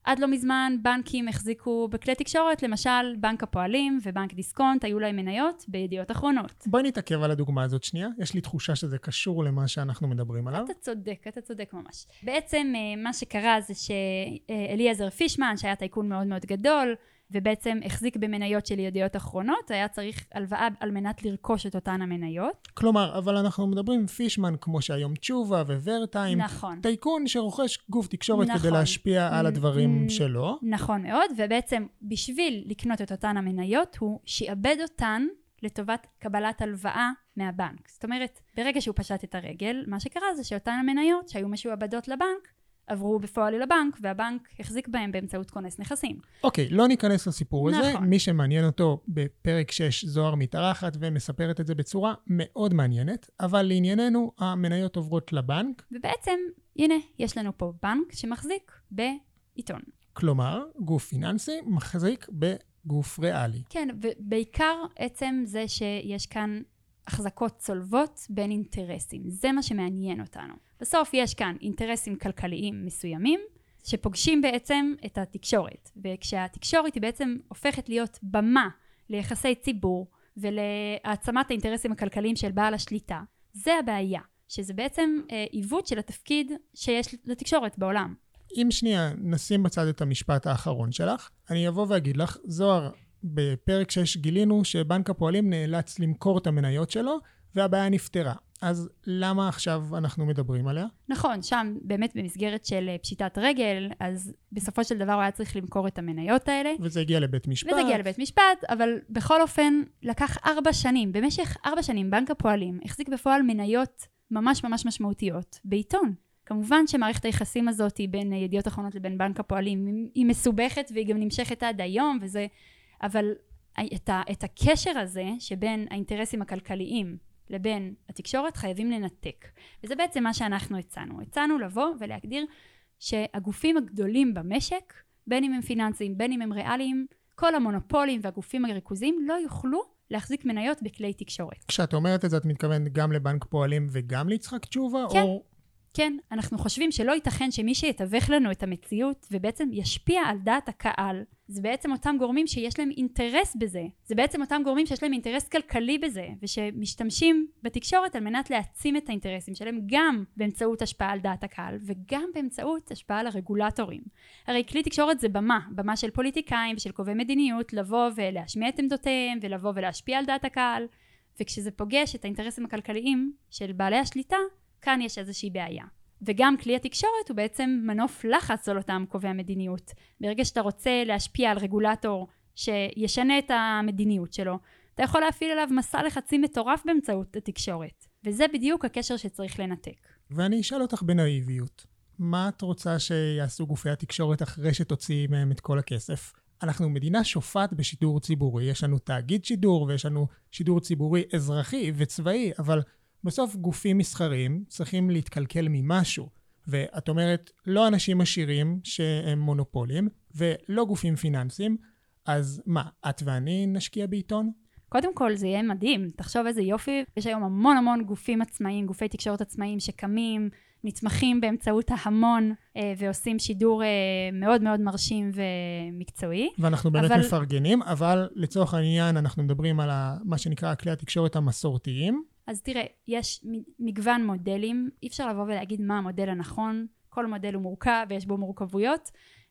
[SPEAKER 4] עד לא מזמן בנקים החזיקו בכלי תקשורת, למשל בנק הפועלים ובנק דיסקונט, היו להם מניות בידיעות אחרונות.
[SPEAKER 1] בואי נתעכב על הדוגמה הזאת שנייה, יש לי תחושה שזה קשור למה שאנחנו מדברים עליו.
[SPEAKER 4] אתה צודק, אתה צודק ממש. בעצם אה, מה שקרה זה שאליעזר פישמן, שהיה טייקון מאוד מאוד גדול, ובעצם החזיק במניות של ידיעות אחרונות, היה צריך הלוואה על מנת לרכוש את אותן המניות.
[SPEAKER 1] כלומר, אבל אנחנו מדברים פישמן כמו שהיום תשובה וורטיים.
[SPEAKER 4] נכון.
[SPEAKER 1] טייקון שרוכש גוף תקשורת נכון. כדי להשפיע על הדברים שלו.
[SPEAKER 4] נכון מאוד, ובעצם בשביל לקנות את אותן המניות, הוא שעבד אותן לטובת קבלת הלוואה מהבנק. זאת אומרת, ברגע שהוא פשט את הרגל, מה שקרה זה שאותן המניות שהיו משועבדות לבנק, עברו בפועל אל הבנק, והבנק החזיק בהם באמצעות כונס נכסים.
[SPEAKER 1] אוקיי, okay, לא ניכנס לסיפור
[SPEAKER 4] נכון.
[SPEAKER 1] הזה. מי שמעניין אותו, בפרק 6 זוהר מתארחת ומספרת את זה בצורה מאוד מעניינת, אבל לענייננו, המניות עוברות לבנק.
[SPEAKER 4] ובעצם, הנה, יש לנו פה בנק שמחזיק בעיתון.
[SPEAKER 1] כלומר, גוף פיננסי מחזיק בגוף ריאלי.
[SPEAKER 4] כן, ובעיקר עצם זה שיש כאן החזקות צולבות בין אינטרסים. זה מה שמעניין אותנו. בסוף יש כאן אינטרסים כלכליים מסוימים שפוגשים בעצם את התקשורת וכשהתקשורת היא בעצם הופכת להיות במה ליחסי ציבור ולהעצמת האינטרסים הכלכליים של בעל השליטה זה הבעיה שזה בעצם אה, עיוות של התפקיד שיש לתקשורת בעולם.
[SPEAKER 1] אם שנייה נשים בצד את המשפט האחרון שלך, אני אבוא ואגיד לך, זוהר, בפרק 6 גילינו שבנק הפועלים נאלץ למכור את המניות שלו והבעיה נפתרה. אז למה עכשיו אנחנו מדברים עליה?
[SPEAKER 4] נכון, שם באמת במסגרת של אה, פשיטת רגל, אז בסופו של דבר הוא היה צריך למכור את המניות האלה.
[SPEAKER 1] וזה הגיע לבית משפט.
[SPEAKER 4] וזה הגיע לבית משפט, אבל בכל אופן לקח ארבע שנים. במשך ארבע שנים בנק הפועלים החזיק בפועל מניות ממש ממש משמעותיות בעיתון. כמובן שמערכת היחסים הזאת בין אה, ידיעות אחרונות לבין בנק הפועלים היא מסובכת והיא גם נמשכת עד היום וזה... אבל את, ה, את הקשר הזה שבין האינטרסים הכלכליים לבין התקשורת חייבים לנתק. וזה בעצם מה שאנחנו הצענו. הצענו לבוא ולהגדיר שהגופים הגדולים במשק, בין אם הם פיננסיים, בין אם הם ריאליים, כל המונופולים והגופים הריכוזיים לא יוכלו להחזיק מניות בכלי תקשורת.
[SPEAKER 1] כשאת אומרת את זה, את מתכוונת גם לבנק פועלים וגם ליצחק תשובה?
[SPEAKER 4] כן.
[SPEAKER 1] או...
[SPEAKER 4] כן, אנחנו חושבים שלא ייתכן שמי שיתווך לנו את המציאות ובעצם ישפיע על דעת הקהל, זה בעצם אותם גורמים שיש להם אינטרס בזה. זה בעצם אותם גורמים שיש להם אינטרס כלכלי בזה, ושמשתמשים בתקשורת על מנת להעצים את האינטרסים שלהם גם באמצעות השפעה על דעת הקהל, וגם באמצעות השפעה על הרגולטורים. הרי כלי תקשורת זה במה, במה של פוליטיקאים ושל קובעי מדיניות, לבוא ולהשמיע את עמדותיהם, ולבוא ולהשפיע על דעת הקהל, וכשזה פוגש את האינטרסים הכלכליים של בעלי השליטה, כאן יש איזושהי בעיה. וגם כלי התקשורת הוא בעצם מנוף לחץ על אותם קובעי המדיניות. ברגע שאתה רוצה להשפיע על רגולטור שישנה את המדיניות שלו, אתה יכול להפעיל עליו מסע לחצים מטורף באמצעות התקשורת. וזה בדיוק הקשר שצריך לנתק.
[SPEAKER 1] ואני אשאל אותך בנאיביות, מה את רוצה שיעשו גופי התקשורת אחרי שתוציאי מהם את כל הכסף? אנחנו מדינה שופעת בשידור ציבורי, יש לנו תאגיד שידור ויש לנו שידור ציבורי אזרחי וצבאי, אבל בסוף גופים מסחריים צריכים להתקלקל ממשהו. ואת אומרת, לא אנשים עשירים שהם מונופולים, ולא גופים פיננסיים, אז מה, את ואני נשקיע בעיתון?
[SPEAKER 4] קודם כל זה יהיה מדהים, תחשוב איזה יופי, יש היום המון המון גופים עצמאיים, גופי תקשורת עצמאיים שקמים, נתמכים באמצעות ההמון אה, ועושים שידור אה, מאוד מאוד מרשים ומקצועי.
[SPEAKER 1] ואנחנו באמת
[SPEAKER 4] אבל...
[SPEAKER 1] מפרגנים, אבל לצורך העניין אנחנו מדברים על ה, מה שנקרא כלי התקשורת המסורתיים.
[SPEAKER 4] אז תראה, יש מגוון מודלים, אי אפשר לבוא ולהגיד מה המודל הנכון, כל מודל הוא מורכב ויש בו מורכבויות.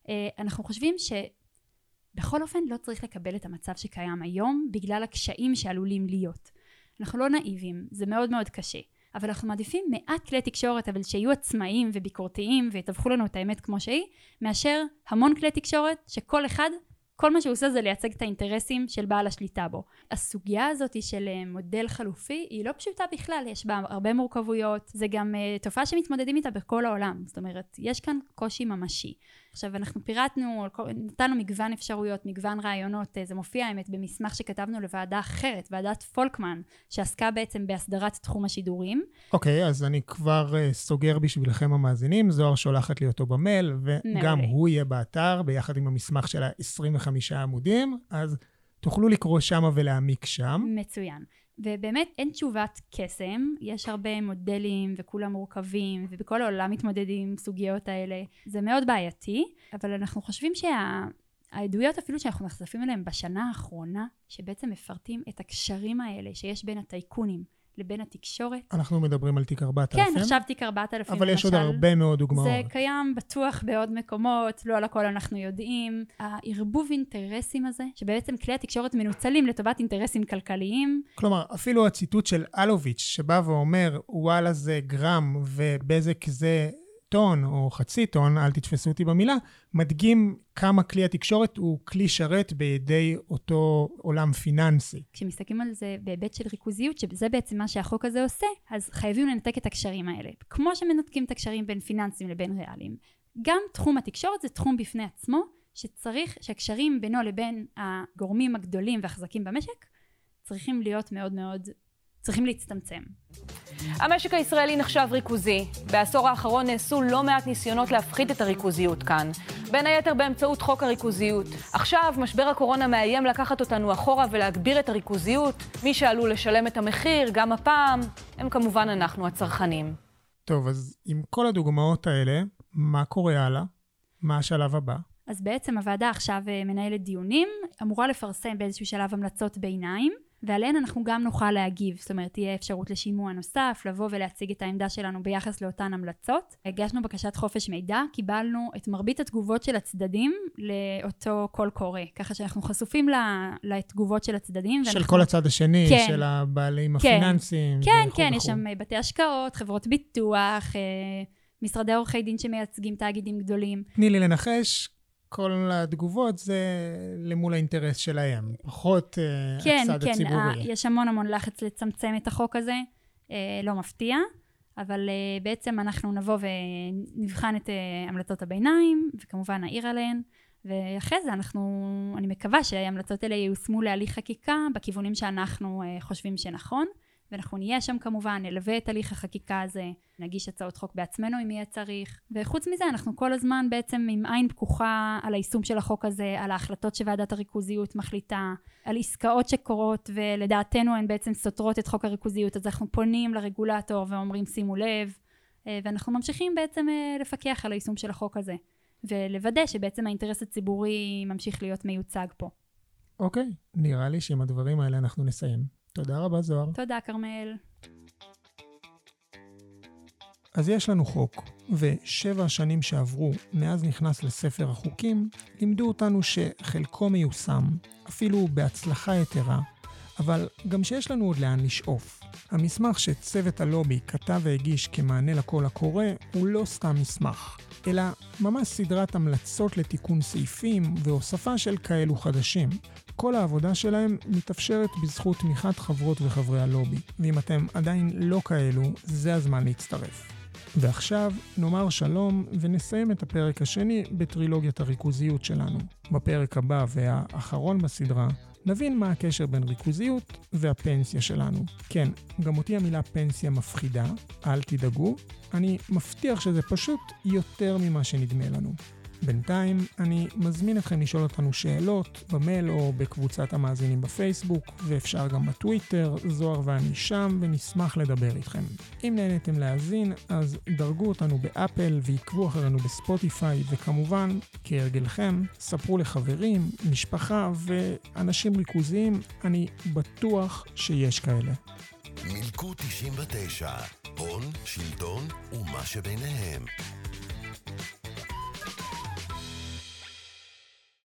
[SPEAKER 4] אה, אנחנו חושבים שבכל אופן לא צריך לקבל את המצב שקיים היום בגלל הקשיים שעלולים להיות. אנחנו לא נאיבים, זה מאוד מאוד קשה. אבל אנחנו מעדיפים מעט כלי תקשורת אבל שיהיו עצמאיים וביקורתיים ויתווכו לנו את האמת כמו שהיא, מאשר המון כלי תקשורת שכל אחד כל מה שהוא עושה זה לייצג את האינטרסים של בעל השליטה בו. הסוגיה הזאת של אה, מודל חלופי היא לא פשוטה בכלל, יש בה הרבה מורכבויות, זה גם uh, תופעה שמתמודדים איתה בכל העולם, זאת אומרת, יש כאן קושי ממשי. עכשיו אנחנו פירטנו, נתנו מגוון אפשרויות, מגוון רעיונות, אה, זה מופיע האמת במסמך שכתבנו לוועדה אחרת, ועדת פולקמן, שעסקה בעצם בהסדרת תחום השידורים.
[SPEAKER 1] אוקיי, okay, אז אני כבר uh, סוגר בשבילכם המאזינים, זוהר שולחת לי אותו במייל, וגם מעולה. הוא יהיה באתר, ביחד עם המסמך של ה-25 עמודים, אז תוכלו לקרוא שמה ולהעמיק שם.
[SPEAKER 4] מצוין. ובאמת אין תשובת קסם, יש הרבה מודלים וכולם מורכבים ובכל העולם מתמודדים עם סוגיות האלה. זה מאוד בעייתי, אבל אנחנו חושבים שהעדויות אפילו שאנחנו נחשפים אליהן בשנה האחרונה, שבעצם מפרטים את הקשרים האלה שיש בין הטייקונים לבין התקשורת.
[SPEAKER 1] אנחנו מדברים על תיק 4000?
[SPEAKER 4] כן, עכשיו תיק 4000
[SPEAKER 1] אבל למשל. יש עוד הרבה מאוד דוגמאות.
[SPEAKER 4] זה קיים בטוח בעוד מקומות, לא על הכל אנחנו יודעים. הערבוב אינטרסים הזה, שבעצם כלי התקשורת מנוצלים לטובת אינטרסים כלכליים.
[SPEAKER 1] כלומר, אפילו הציטוט של אלוביץ', שבא ואומר, וואלה זה גרם ובזק זה טון או חצי טון, אל תתפסו אותי במילה, מדגים כמה כלי התקשורת הוא כלי שרת בידי אותו עולם פיננסי.
[SPEAKER 4] כשמסתכלים על זה בהיבט של ריכוזיות, שזה בעצם מה שהחוק הזה עושה, אז חייבים לנתק את הקשרים האלה. כמו שמנתקים את הקשרים בין פיננסים לבין ריאליים. גם תחום התקשורת זה תחום בפני עצמו, שצריך שהקשרים בינו לבין הגורמים הגדולים והחזקים במשק צריכים להיות מאוד מאוד צריכים להצטמצם.
[SPEAKER 16] המשק הישראלי נחשב ריכוזי. בעשור האחרון נעשו לא מעט ניסיונות להפחית את הריכוזיות כאן. בין היתר באמצעות חוק הריכוזיות. עכשיו, משבר הקורונה מאיים לקחת אותנו אחורה ולהגביר את הריכוזיות. מי שעלול לשלם את המחיר, גם הפעם, הם כמובן אנחנו הצרכנים.
[SPEAKER 1] טוב, אז עם כל הדוגמאות האלה, מה קורה הלאה? מה השלב הבא?
[SPEAKER 4] אז בעצם הוועדה עכשיו אה, מנהלת דיונים, אמורה לפרסם באיזשהו שלב המלצות ביניים. ועליהן אנחנו גם נוכל להגיב, זאת אומרת תהיה אפשרות לשימוע נוסף, לבוא ולהציג את העמדה שלנו ביחס לאותן המלצות. הגשנו בקשת חופש מידע, קיבלנו את מרבית התגובות של הצדדים לאותו קול קורא, ככה שאנחנו חשופים לתגובות של הצדדים.
[SPEAKER 1] של ואנחנו... כל הצד השני, כן, של הבעלים כן, הפיננסיים.
[SPEAKER 4] כן, וכו' כן, וכו'. יש שם בתי השקעות, חברות ביטוח, אה, משרדי עורכי דין שמייצגים תאגידים גדולים.
[SPEAKER 1] תני לי לנחש, כל התגובות זה למול האינטרס שלהם, פחות uh,
[SPEAKER 4] כן,
[SPEAKER 1] הצד
[SPEAKER 4] כן,
[SPEAKER 1] הציבורי.
[SPEAKER 4] כן, כן, יש המון המון לחץ לצמצם את החוק הזה, uh, לא מפתיע, אבל uh, בעצם אנחנו נבוא ונבחן את המלצות הביניים, וכמובן נעיר עליהן, ואחרי זה אנחנו, אני מקווה שההמלצות האלה ייושמו להליך חקיקה בכיוונים שאנחנו אה, חושבים שנכון, ואנחנו נהיה שם כמובן, נלווה את הליך החקיקה הזה, נגיש הצעות חוק בעצמנו אם יהיה צריך, וחוץ מזה אנחנו כל הזמן בעצם עם עין פקוחה על היישום של החוק הזה, על ההחלטות שוועדת הריכוזיות מחליטה, על עסקאות שקורות ולדעתנו הן בעצם סותרות את חוק הריכוזיות, אז אנחנו פונים לרגולטור ואומרים שימו לב, אה, ואנחנו ממשיכים בעצם אה, לפקח על היישום של החוק הזה. ולוודא שבעצם האינטרס הציבורי ממשיך להיות מיוצג פה.
[SPEAKER 1] אוקיי, נראה לי שעם הדברים האלה אנחנו נסיים. תודה רבה, זוהר.
[SPEAKER 4] תודה, כרמל.
[SPEAKER 1] אז יש לנו חוק, ושבע השנים שעברו מאז נכנס לספר החוקים, לימדו אותנו שחלקו מיושם, אפילו בהצלחה יתרה, אבל גם שיש לנו עוד לאן לשאוף. המסמך שצוות הלובי כתב והגיש כמענה לקול הקורא הוא לא סתם מסמך, אלא ממש סדרת המלצות לתיקון סעיפים והוספה של כאלו חדשים. כל העבודה שלהם מתאפשרת בזכות תמיכת חברות וחברי הלובי, ואם אתם עדיין לא כאלו, זה הזמן להצטרף. ועכשיו נאמר שלום ונסיים את הפרק השני בטרילוגיית הריכוזיות שלנו. בפרק הבא והאחרון בסדרה נבין מה הקשר בין ריכוזיות והפנסיה שלנו. כן, גם אותי המילה פנסיה מפחידה, אל תדאגו, אני מבטיח שזה פשוט יותר ממה שנדמה לנו. בינתיים, אני מזמין אתכם לשאול אותנו שאלות במייל או בקבוצת המאזינים בפייסבוק, ואפשר גם בטוויטר, זוהר ואני שם, ונשמח לדבר איתכם. אם נהניתם להאזין, אז דרגו אותנו באפל ועקבו אחרינו בספוטיפיי, וכמובן, כהרגלכם, ספרו לחברים, משפחה ואנשים ריכוזיים, אני בטוח שיש כאלה.
[SPEAKER 2] מילקו 99, הון, שלטון ומה שביניהם.